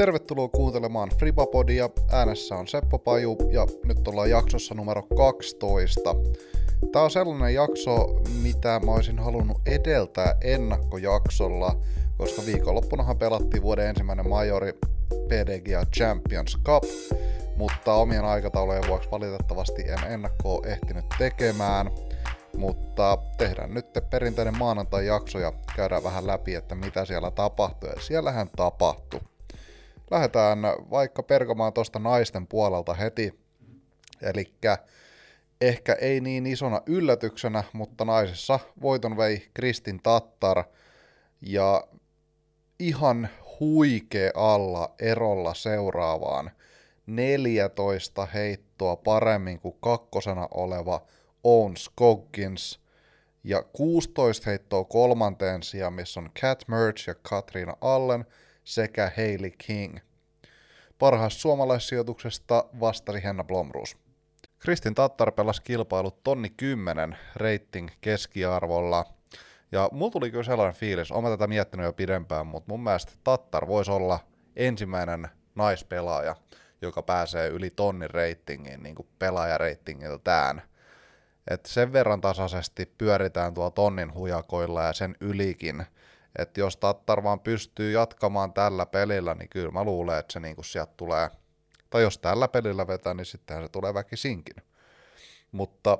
Tervetuloa kuuntelemaan Fribapodia. Äänessä on Seppo Paju ja nyt ollaan jaksossa numero 12. Tämä on sellainen jakso, mitä mä olisin halunnut edeltää ennakkojaksolla, koska viikonloppunahan pelattiin vuoden ensimmäinen majori PDGA Champions Cup, mutta omien aikataulujen vuoksi valitettavasti en ennakkoa ehtinyt tekemään, mutta tehdään nyt perinteinen maanantai-jakso ja käydään vähän läpi, että mitä siellä tapahtui, ja siellähän tapahtui. Lähdetään vaikka perkamaan tuosta naisten puolelta heti, eli ehkä ei niin isona yllätyksenä, mutta naisessa voiton vei Kristin Tattar, ja ihan huikea alla erolla seuraavaan 14 heittoa paremmin kuin kakkosena oleva Owen Skoggins ja 16 heittoa kolmanteen sijaan, missä on Cat Merch ja Katriina Allen sekä Hailey King. Parhaasta suomalaissijoituksesta vastasi Henna Blomruus. Kristin Tattar pelasi kilpailut tonni 10 rating keskiarvolla – ja mulla tuli kyllä sellainen fiilis, olen tätä miettinyt jo pidempään, mutta mun mielestä Tattar voisi olla ensimmäinen naispelaaja, joka pääsee yli tonnin reitingiin niin pelaajareitingiltään. Et sen verran tasaisesti pyöritään tuo tonnin hujakoilla ja sen ylikin. Että jos Tattar vaan pystyy jatkamaan tällä pelillä, niin kyllä mä luulen, että se niinku sieltä tulee, tai jos tällä pelillä vetää, niin sittenhän se tulee väkisinkin. Mutta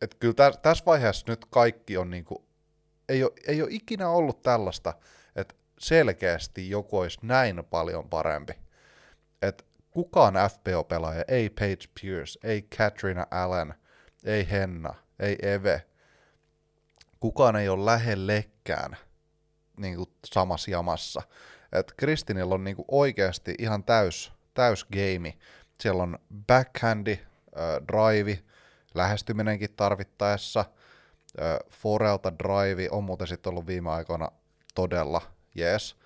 että kyllä tä, tässä vaiheessa nyt kaikki on niinku, ei ole, ei ole ikinä ollut tällaista, että selkeästi joku olisi näin paljon parempi. Että kukaan FPO-pelaaja, ei Paige Pierce, ei Katrina Allen, ei Henna, ei Eve, kukaan ei ole lähellekään niin kuin samassa jamassa. Et Kristinillä on niin kuin oikeasti ihan täys, täys game. Siellä on backhandi, äh, drive, lähestyminenkin tarvittaessa. Forelta Drive on muuten sitten ollut viime aikoina todella jees.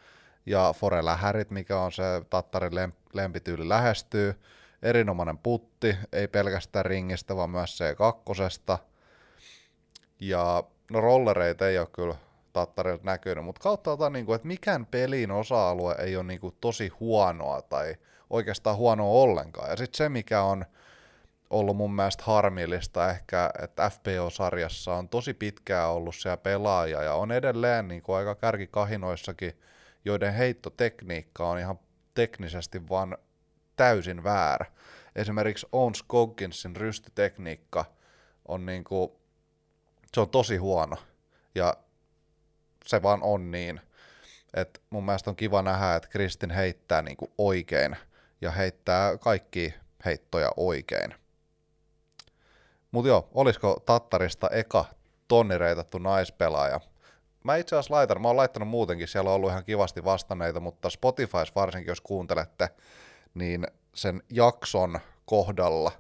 Ja Fore Lähärit, mikä on se Tattarin lempityyli lähestyy. Erinomainen putti, ei pelkästään ringistä, vaan myös C2. Ja no rollereita ei ole kyllä Tattarilta näkynyt, mutta kautta otan, niin kuin, että mikään pelin osa-alue ei ole niin kuin, tosi huonoa tai oikeastaan huonoa ollenkaan. Ja sitten se, mikä on ollut mun mielestä harmillista ehkä, että FPO-sarjassa on tosi pitkään ollut siellä pelaaja ja on edelleen niin kuin aika kärkikahinoissakin, joiden heittotekniikka on ihan teknisesti vaan täysin väärä. Esimerkiksi Ons Gogginsin rystytekniikka on niin kuin, se on tosi huono ja se vaan on niin. Et mun mielestä on kiva nähdä, että Kristin heittää niin kuin oikein ja heittää kaikki heittoja oikein. Mutta joo, olisiko Tattarista eka tonnireitattu naispelaaja? Mä itse asiassa laitan, mä oon laittanut muutenkin, siellä on ollut ihan kivasti vastanneita, mutta Spotifys varsinkin, jos kuuntelette, niin sen jakson kohdalla,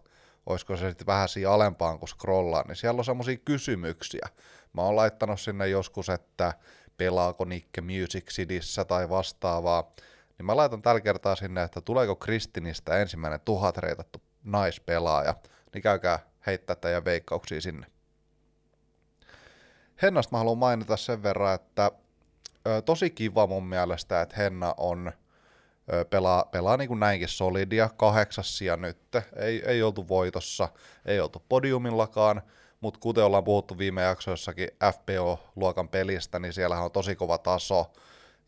olisiko se sitten vähän siinä alempaan kuin scrollaan, niin siellä on semmoisia kysymyksiä. Mä oon laittanut sinne joskus, että pelaako Nikke Music Cityssä tai vastaavaa, niin mä laitan tällä kertaa sinne, että tuleeko Kristinistä ensimmäinen tuhat reitattu naispelaaja, niin käykää heittää teidän veikkauksia sinne. Hennasta mä haluan mainita sen verran, että ö, tosi kiva mun mielestä, että Henna on ö, pelaa, pelaa niin kuin näinkin solidia, kahdeksas sija nyt, ei, ei oltu voitossa, ei oltu podiumillakaan, mutta kuten ollaan puhuttu viime jaksoissakin FPO-luokan pelistä, niin siellä on tosi kova taso,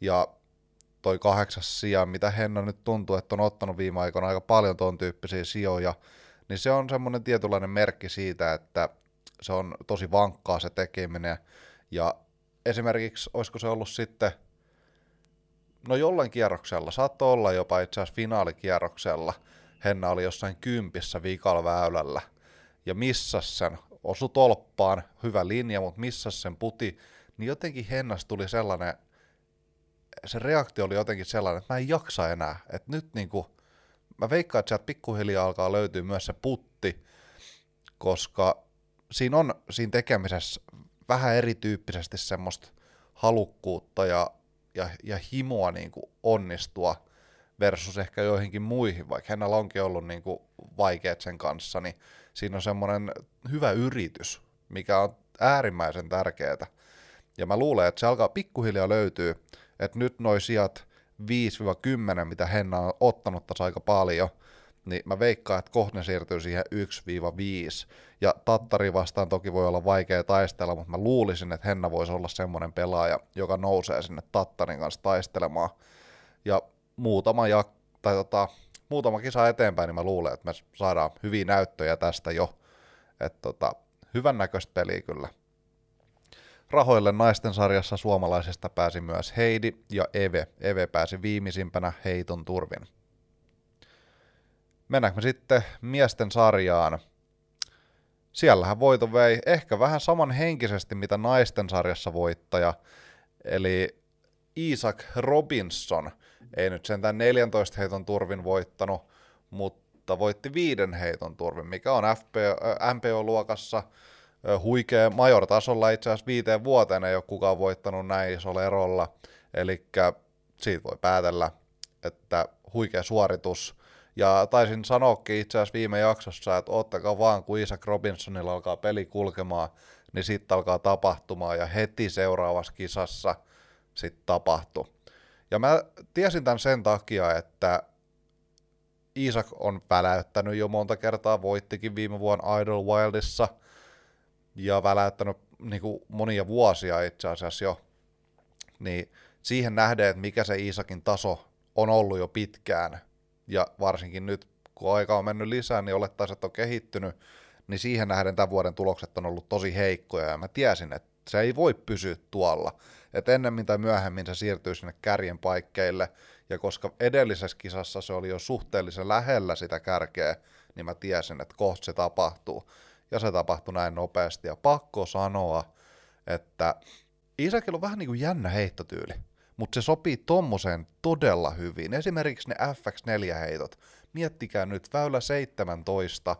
ja toi kahdeksas sija, mitä Henna nyt tuntuu, että on ottanut viime aikoina aika paljon ton tyyppisiä sijoja, niin se on semmoinen tietynlainen merkki siitä, että se on tosi vankkaa se tekeminen, ja esimerkiksi, olisiko se ollut sitten, no jollain kierroksella, saattoi olla jopa itse asiassa finaalikierroksella, Henna oli jossain kympissä viikalla väylällä, ja missas sen, osu tolppaan, hyvä linja, mutta missas sen puti, niin jotenkin Hennasta tuli sellainen, se reaktio oli jotenkin sellainen, että mä en jaksa enää, että nyt niinku, mä veikkaan, että sieltä pikkuhiljaa alkaa löytyä myös se putti, koska siinä on siinä tekemisessä vähän erityyppisesti semmoista halukkuutta ja, ja, ja himoa niin kuin onnistua versus ehkä joihinkin muihin, vaikka hänellä onkin ollut niin kuin vaikeat sen kanssa, niin siinä on semmoinen hyvä yritys, mikä on äärimmäisen tärkeää. Ja mä luulen, että se alkaa pikkuhiljaa löytyä, että nyt noi sijat 5-10, mitä Henna on ottanut tässä aika paljon, niin mä veikkaan, että kohta ne siirtyy siihen 1-5. Ja Tattari vastaan toki voi olla vaikea taistella, mutta mä luulisin, että Henna voisi olla semmoinen pelaaja, joka nousee sinne Tattarin kanssa taistelemaan. Ja muutama, ja, tai tota, muutama kisa eteenpäin, niin mä luulen, että me saadaan hyviä näyttöjä tästä jo. Että tota, hyvän näköistä peliä kyllä. Rahoille naisten sarjassa suomalaisesta pääsi myös Heidi ja Eve. Eve pääsi viimeisimpänä heiton turvin. Mennäänkö me sitten miesten sarjaan? Siellähän voito vei ehkä vähän saman henkisesti mitä naisten sarjassa voittaja, eli Isaac Robinson. Ei nyt sentään 14 heiton turvin voittanut, mutta voitti viiden heiton turvin, mikä on FPO, äh, MPO-luokassa huikea major-tasolla itse asiassa viiteen vuoteen ei ole kukaan voittanut näin isolla erolla, eli siitä voi päätellä, että huikea suoritus, ja taisin sanoakin itse asiassa viime jaksossa, että ottakaa vaan, kun Isaac Robinsonilla alkaa peli kulkemaan, niin sitten alkaa tapahtumaan, ja heti seuraavassa kisassa sitten tapahtui. Ja mä tiesin tämän sen takia, että Isaac on väläyttänyt jo monta kertaa, voittikin viime vuonna Idol Wildissa, ja väläyttänyt niin kuin monia vuosia itse asiassa jo, niin siihen nähden, että mikä se Isakin taso on ollut jo pitkään, ja varsinkin nyt, kun aika on mennyt lisää, niin olettaisiin, että on kehittynyt, niin siihen nähden tämän vuoden tulokset on ollut tosi heikkoja, ja mä tiesin, että se ei voi pysyä tuolla, että ennemmin tai myöhemmin se siirtyy sinne kärjen paikkeille, ja koska edellisessä kisassa se oli jo suhteellisen lähellä sitä kärkeä, niin mä tiesin, että kohta se tapahtuu. Ja se tapahtui näin nopeasti, ja pakko sanoa, että Isakilla on vähän niin kuin jännä heittotyyli mutta se sopii tommoseen todella hyvin. Esimerkiksi ne FX4-heitot. Miettikää nyt väylä 17.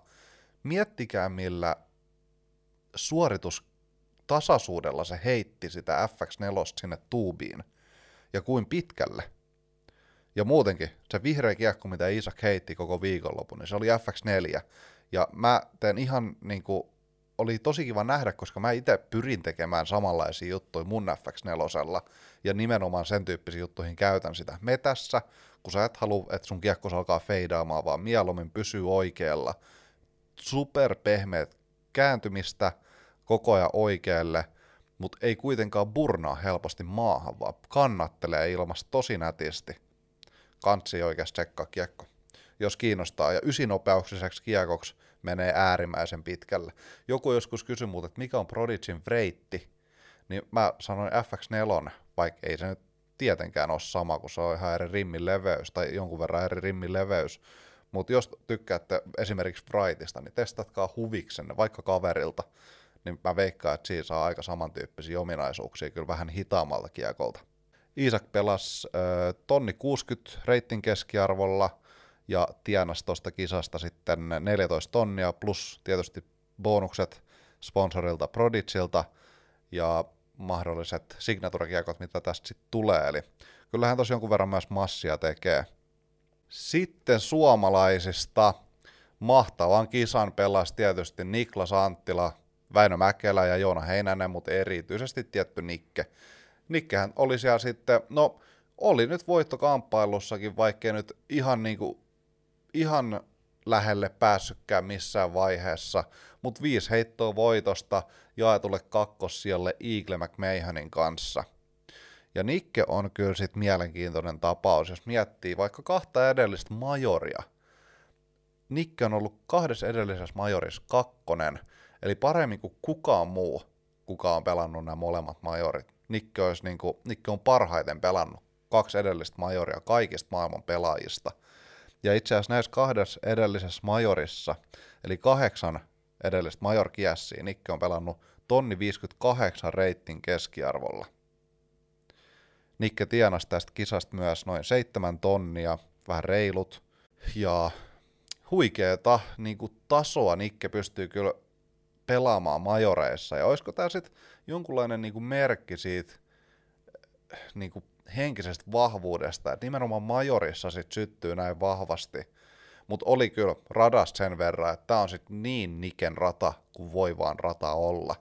Miettikää millä suoritustasaisuudella se heitti sitä FX4 sinne tuubiin. Ja kuin pitkälle. Ja muutenkin, se vihreä kiekko, mitä Isak heitti koko viikonlopun, niin se oli FX4. Ja mä teen ihan niinku oli tosi kiva nähdä, koska mä itse pyrin tekemään samanlaisia juttuja mun FX4, ja nimenomaan sen tyyppisiin juttuihin käytän sitä metässä, kun sä et halua, että sun kiekko alkaa feidaamaan, vaan mieluummin pysyy oikealla. Super pehmeät kääntymistä koko ajan oikealle, mutta ei kuitenkaan burnaa helposti maahan, vaan kannattelee ilmasta tosi nätisti. Kantsi oikeasti tsekkaa kiekko, jos kiinnostaa. Ja ysinopeuksiseksi kiekoksi menee äärimmäisen pitkälle. Joku joskus kysyi multa, että mikä on Prodigin freitti, niin mä sanoin FX4, vaikka ei se nyt tietenkään ole sama, kun se on ihan eri rimmin leveys tai jonkun verran eri rimmin leveys. Mutta jos tykkäätte esimerkiksi Frightista, niin testatkaa huviksenne, vaikka kaverilta, niin mä veikkaan, että siinä saa aika samantyyppisiä ominaisuuksia, kyllä vähän hitaammalta kiekolta. Isak pelasi äh, tonni 60 reitin keskiarvolla, ja tienasi tuosta kisasta sitten 14 tonnia plus tietysti bonukset sponsorilta Prodigilta ja mahdolliset signature-kiekot, mitä tästä sitten tulee. Eli kyllähän tosi jonkun verran myös massia tekee. Sitten suomalaisista mahtavan kisan pelasi tietysti Niklas Anttila, Väinö Mäkelä ja Joona Heinänen, mutta erityisesti tietty Nikke. Nikkehän oli siellä sitten, no oli nyt voittokamppailussakin, vaikkei nyt ihan niinku ihan lähelle päässytkään missään vaiheessa, mutta viisi heittoa voitosta jaetulle kakkossijalle Eagle McMahonin kanssa. Ja Nikke on kyllä sit mielenkiintoinen tapaus, jos miettii vaikka kahta edellistä majoria. Nikke on ollut kahdessa edellisessä majorissa kakkonen, eli paremmin kuin kukaan muu, kuka on pelannut nämä molemmat majorit. Nikke, olisi niin kuin, Nikke on parhaiten pelannut kaksi edellistä majoria kaikista maailman pelaajista – ja itse asiassa näissä kahdessa edellisessä majorissa, eli kahdeksan edellistä major Nikke on pelannut tonni 58 reittin keskiarvolla. Nikke tienasi tästä kisasta myös noin seitsemän tonnia, vähän reilut, ja huikeeta niin kuin tasoa Nikke pystyy kyllä pelaamaan majoreissa, ja olisiko tämä sitten jonkunlainen niin kuin merkki siitä niin kuin henkisestä vahvuudesta, että nimenomaan majorissa sit syttyy näin vahvasti. Mutta oli kyllä radasta sen verran, että tämä on sitten niin niken rata kuin voi vaan rata olla.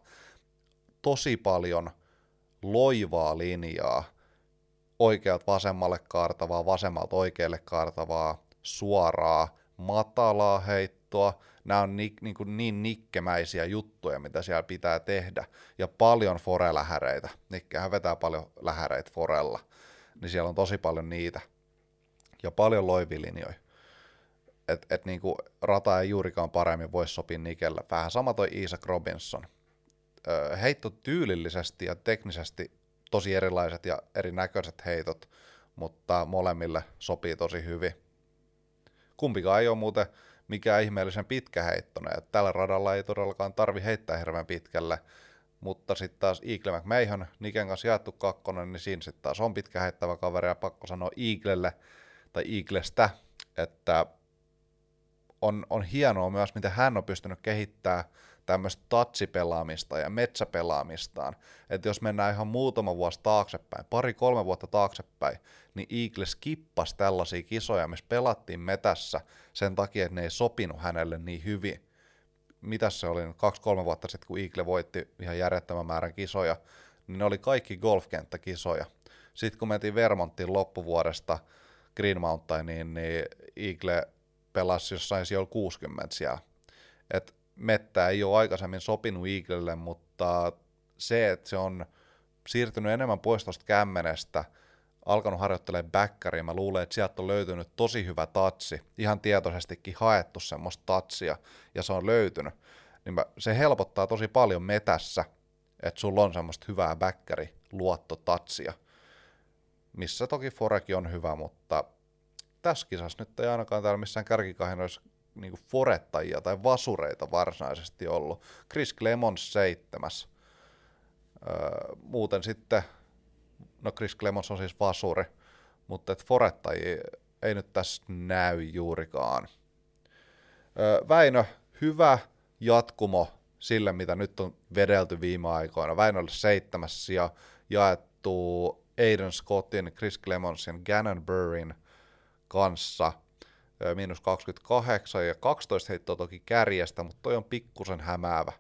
Tosi paljon loivaa linjaa, oikealta vasemmalle kaartavaa, vasemmalta oikealle kaartavaa, suoraa, matalaa heittoa. Nämä on ni, niin, kuin niin nikkemäisiä juttuja, mitä siellä pitää tehdä. Ja paljon forelähäreitä. Nikkehän vetää paljon lähäreitä forella. Niin siellä on tosi paljon niitä. Ja paljon loivilinjoja. Että et niin rata ei juurikaan paremmin voi sopia Nikellä. Vähän sama toi Isaac Robinson. heitto tyylillisesti ja teknisesti tosi erilaiset ja erinäköiset heitot, mutta molemmille sopii tosi hyvin. Kumpikaan ei ole muuten mikään ihmeellisen pitkä heittone. Tällä radalla ei todellakaan tarvi heittää hirveän pitkälle, mutta sitten taas Eagle McMahon, Niken kanssa jaettu kakkonen, niin siinä sitten taas on pitkä heittävä kaveri, ja pakko sanoa Eaglelle, tai Eaglestä, että on, on hienoa myös, miten hän on pystynyt kehittämään tämmöistä tatsipelaamista ja metsäpelaamistaan. Että jos mennään ihan muutama vuosi taaksepäin, pari-kolme vuotta taaksepäin, niin Eagles skippasi tällaisia kisoja, missä pelattiin metässä sen takia, että ne ei sopinut hänelle niin hyvin. Mitäs se oli kaksi-kolme vuotta sitten, kun Eagle voitti ihan järjettömän määrän kisoja, niin ne oli kaikki golfkenttäkisoja. Sitten kun mentiin Vermonttiin loppuvuodesta Green Mountainiin, niin Eagle pelasi jossain siellä 60 siellä. Et mettä ei ole aikaisemmin sopinut Eaglelle, mutta se, että se on siirtynyt enemmän pois tuosta kämmenestä, alkanut harjoittelemaan backeria, mä luulen, että sieltä on löytynyt tosi hyvä tatsi, ihan tietoisestikin haettu semmoista tatsia, ja se on löytynyt, niin mä, se helpottaa tosi paljon metässä, että sulla on semmoista hyvää backkeri luottotatsia, missä toki Forekin on hyvä, mutta tässä kisassa nyt ei ainakaan täällä missään kärkikahinoissa niin forettajia tai vasureita varsinaisesti ollut. Chris Clemons seitsemäs. Öö, muuten sitten, no Chris Clemons on siis vasuri, mutta et forettajia ei nyt tässä näy juurikaan. Öö, Väinö, hyvä jatkumo sille, mitä nyt on vedelty viime aikoina. Väinölle seitsemäs ja jaettu Aiden Scottin, Chris Clemonsin, Gannon Burrin kanssa – miinus 28 ja 12 heittoa toki kärjestä, mutta toi on pikkusen hämäävä,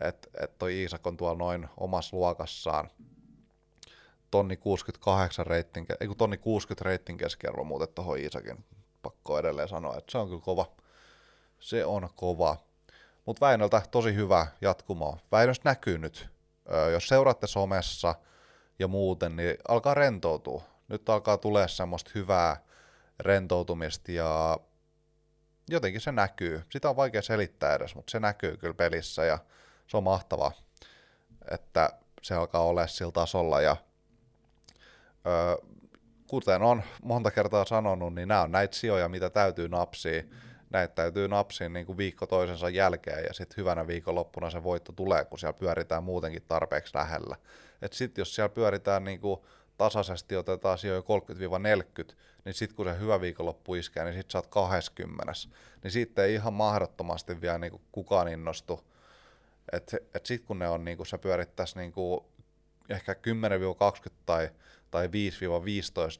että et toi Iisak on tuolla noin omassa luokassaan. Tonni 68 reitin, ei kun tonni 60 reitin keskiarvo muuten tuohon Iisakin, pakko edelleen sanoa, että se on kyllä kova. Se on kova. Mutta Väinöltä tosi hyvä jatkumo. Väinöstä näkyy nyt. jos seuraatte somessa ja muuten, niin alkaa rentoutua. Nyt alkaa tulee semmoista hyvää rentoutumista ja jotenkin se näkyy. Sitä on vaikea selittää edes, mutta se näkyy kyllä pelissä ja se on mahtavaa, että se alkaa olla sillä tasolla ja ö, kuten on monta kertaa sanonut, niin nämä on näitä sijoja, mitä täytyy napsia. Näitä täytyy napsia niin kuin viikko toisensa jälkeen ja sitten hyvänä viikonloppuna se voitto tulee, kun siellä pyöritään muutenkin tarpeeksi lähellä. Sitten jos siellä pyöritään niin kuin tasaisesti otetaan sijoja 30-40, niin sitten kun se hyvä viikonloppu iskee, niin sitten sä oot 20. Niin sitten ei ihan mahdottomasti vielä niinku kukaan innostu. Että et sitten kun ne on, niinku, sä pyörittäisi niinku ehkä 10-20 tai, tai 5-15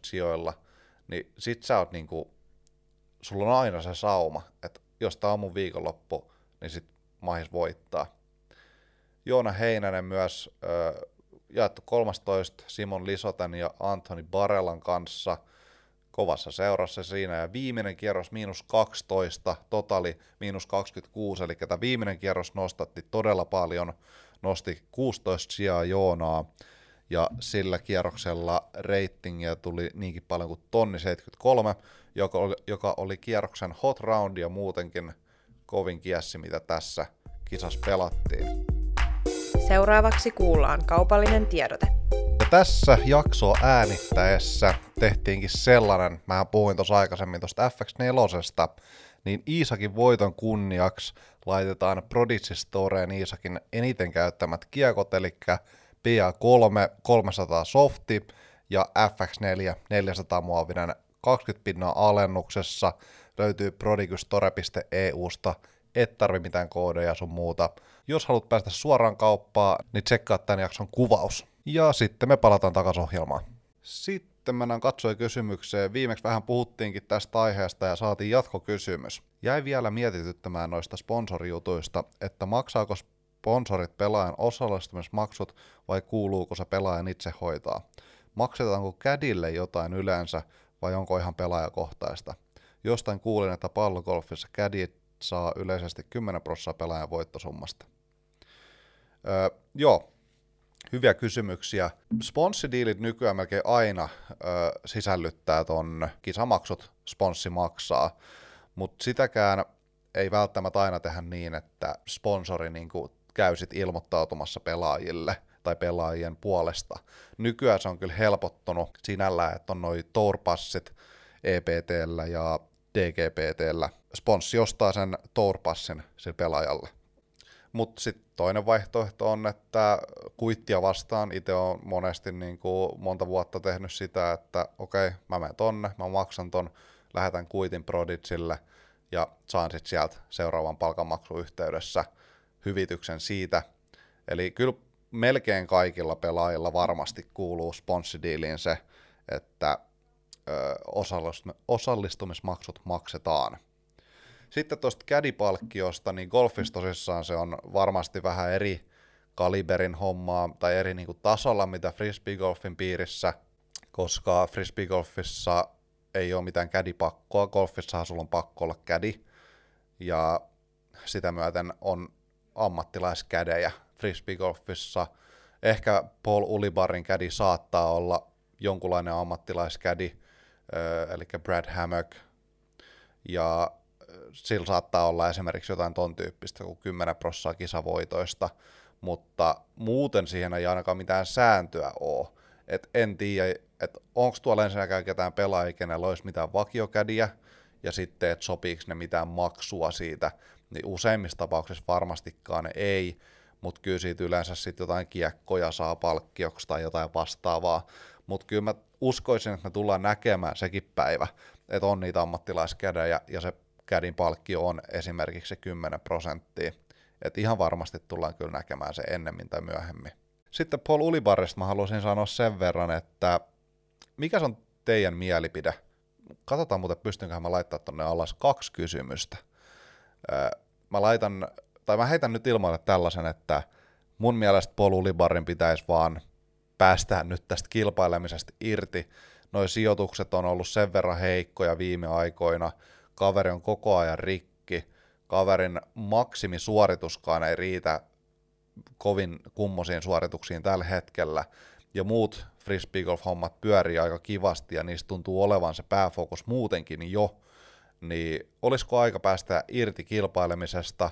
sijoilla, niin sit sä oot niinku, sulla on aina se sauma, että jos tää on mun viikonloppu, niin sit mahis voittaa. Joona Heinänen myös ö, jaettu 13 Simon Lisoten ja Anthony Barellan kanssa kovassa seurassa siinä, ja viimeinen kierros miinus 12, totali miinus 26, eli tämä viimeinen kierros nostatti todella paljon, nosti 16 sijaa Joonaa, ja sillä kierroksella ratingia tuli niinkin paljon kuin tonni 73, joka oli, joka oli kierroksen hot round ja muutenkin kovin kiessi, mitä tässä kisassa pelattiin. Seuraavaksi kuullaan kaupallinen tiedote. Ja tässä jaksoa äänittäessä tehtiinkin sellainen, mä puhuin tuossa aikaisemmin tuosta FX4, niin Iisakin voiton kunniaksi laitetaan Prodigy Storeen Iisakin eniten käyttämät kiekot, eli PA3 300 softi ja FX4 400 muovinen 20 pinnan alennuksessa löytyy prodigystore.eusta et tarvi mitään koodeja sun muuta. Jos haluat päästä suoraan kauppaan, niin tsekkaa tämän jakson kuvaus. Ja sitten me palataan takaisin ohjelmaan. Sitten mennään katsoja kysymykseen. Viimeksi vähän puhuttiinkin tästä aiheesta ja saatiin jatkokysymys. Jäi vielä mietityttämään noista sponsorijutuista, että maksaako sponsorit pelaajan osallistumismaksut vai kuuluuko se pelaajan itse hoitaa. maksetaanko kädille jotain yleensä vai onko ihan pelaajakohtaista. Jostain kuulin, että pallogolfissa kädit saa yleisesti 10 prosenttia pelaajan voittosummasta. Öö, joo, hyviä kysymyksiä. Sponssidiilit nykyään melkein aina ö, sisällyttää ton kisamaksut, sponssi maksaa, mutta sitäkään ei välttämättä aina tehdä niin, että sponsori niin käy sit ilmoittautumassa pelaajille tai pelaajien puolesta. Nykyään se on kyllä helpottunut sinällä, että on noin tourpassit EPTllä ja DGPTllä. Sponssi ostaa sen tourpassin sille pelaajalle. Mutta sitten toinen vaihtoehto on, että kuittia vastaan itse on monesti niin kuin monta vuotta tehnyt sitä, että okei, okay, mä menen tonne, mä maksan ton, lähetän kuitin Proditsille ja saan sitten sieltä seuraavan palkanmaksun yhteydessä hyvityksen siitä. Eli kyllä melkein kaikilla pelaajilla varmasti kuuluu sponssidiiliin se, että osallistumismaksut maksetaan – sitten tuosta kädipalkkiosta, niin golfissa tosissaan se on varmasti vähän eri kaliberin hommaa tai eri niin tasolla, mitä frisbeegolfin piirissä, koska frisbeegolfissa ei ole mitään kädipakkoa, golfissahan sulla on pakko olla kädi, ja sitä myöten on ammattilaiskädejä frisbeegolfissa. Ehkä Paul Ulibarin kädi saattaa olla jonkunlainen ammattilaiskädi, eli Brad Hammock, ja sillä saattaa olla esimerkiksi jotain ton tyyppistä kuin 10 prossaa kisavoitoista, mutta muuten siihen ei ainakaan mitään sääntöä ole. Et en tiedä, että onko tuolla ensinnäkään ketään pelaajia, kenellä olisi mitään vakiokädiä, ja sitten, että sopiiko ne mitään maksua siitä, niin useimmissa tapauksissa varmastikaan ei, mutta kyllä siitä yleensä sitten jotain kiekkoja saa palkkioksi tai jotain vastaavaa, mutta kyllä mä uskoisin, että me tullaan näkemään sekin päivä, että on niitä ammattilaiskädejä, ja se kädin palkkio on esimerkiksi se 10 prosenttia. Et ihan varmasti tullaan kyllä näkemään se ennemmin tai myöhemmin. Sitten Paul Ulibarista mä haluaisin sanoa sen verran, että mikä on teidän mielipide? Katsotaan muuten, pystynköhän mä laittaa tonne alas kaksi kysymystä. Mä laitan, tai mä heitän nyt ilmoille tällaisen, että mun mielestä Paul Ulibarin pitäisi vaan päästää nyt tästä kilpailemisesta irti. Noi sijoitukset on ollut sen verran heikkoja viime aikoina, kaveri on koko ajan rikki, kaverin maksimisuorituskaan ei riitä kovin kummosiin suorituksiin tällä hetkellä, ja muut frisbeegolf-hommat pyörii aika kivasti, ja niistä tuntuu olevan se pääfokus muutenkin jo, niin olisiko aika päästä irti kilpailemisesta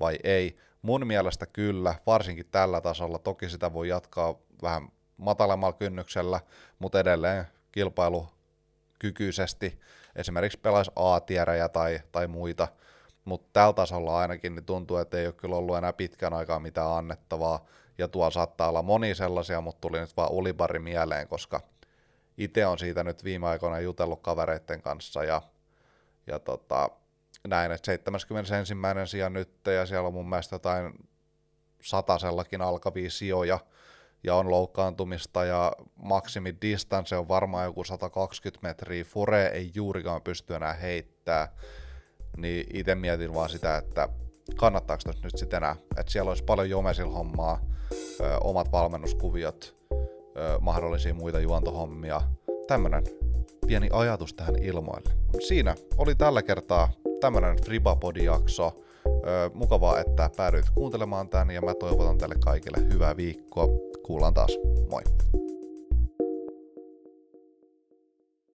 vai ei? Mun mielestä kyllä, varsinkin tällä tasolla. Toki sitä voi jatkaa vähän matalemmalla kynnyksellä, mutta edelleen kilpailukykyisesti esimerkiksi pelaisi A-tierejä tai, tai muita, mutta tällä tasolla ainakin niin tuntuu, että ei ole kyllä ollut enää pitkän aikaa mitään annettavaa, ja tuolla saattaa olla moni sellaisia, mutta tuli nyt vaan ulibari mieleen, koska itse on siitä nyt viime aikoina jutellut kavereiden kanssa, ja, ja tota, näin, että 71. sija nyt, ja siellä on mun mielestä jotain satasellakin alkavia sijoja, ja on loukkaantumista ja maksimi distance on varmaan joku 120 metriä, Fore ei juurikaan pysty enää heittää, niin itse mietin vaan sitä, että kannattaako tuossa nyt sitten enää, että siellä olisi paljon Jomesil hommaa, ö, omat valmennuskuviot, ö, mahdollisia muita juontohommia, tämmönen pieni ajatus tähän ilmoille. Siinä oli tällä kertaa tämmönen Fribapodi-jakso. Ö, mukavaa, että päädyit kuuntelemaan tän ja mä toivotan teille kaikille hyvää viikkoa kuullaan taas. Moi!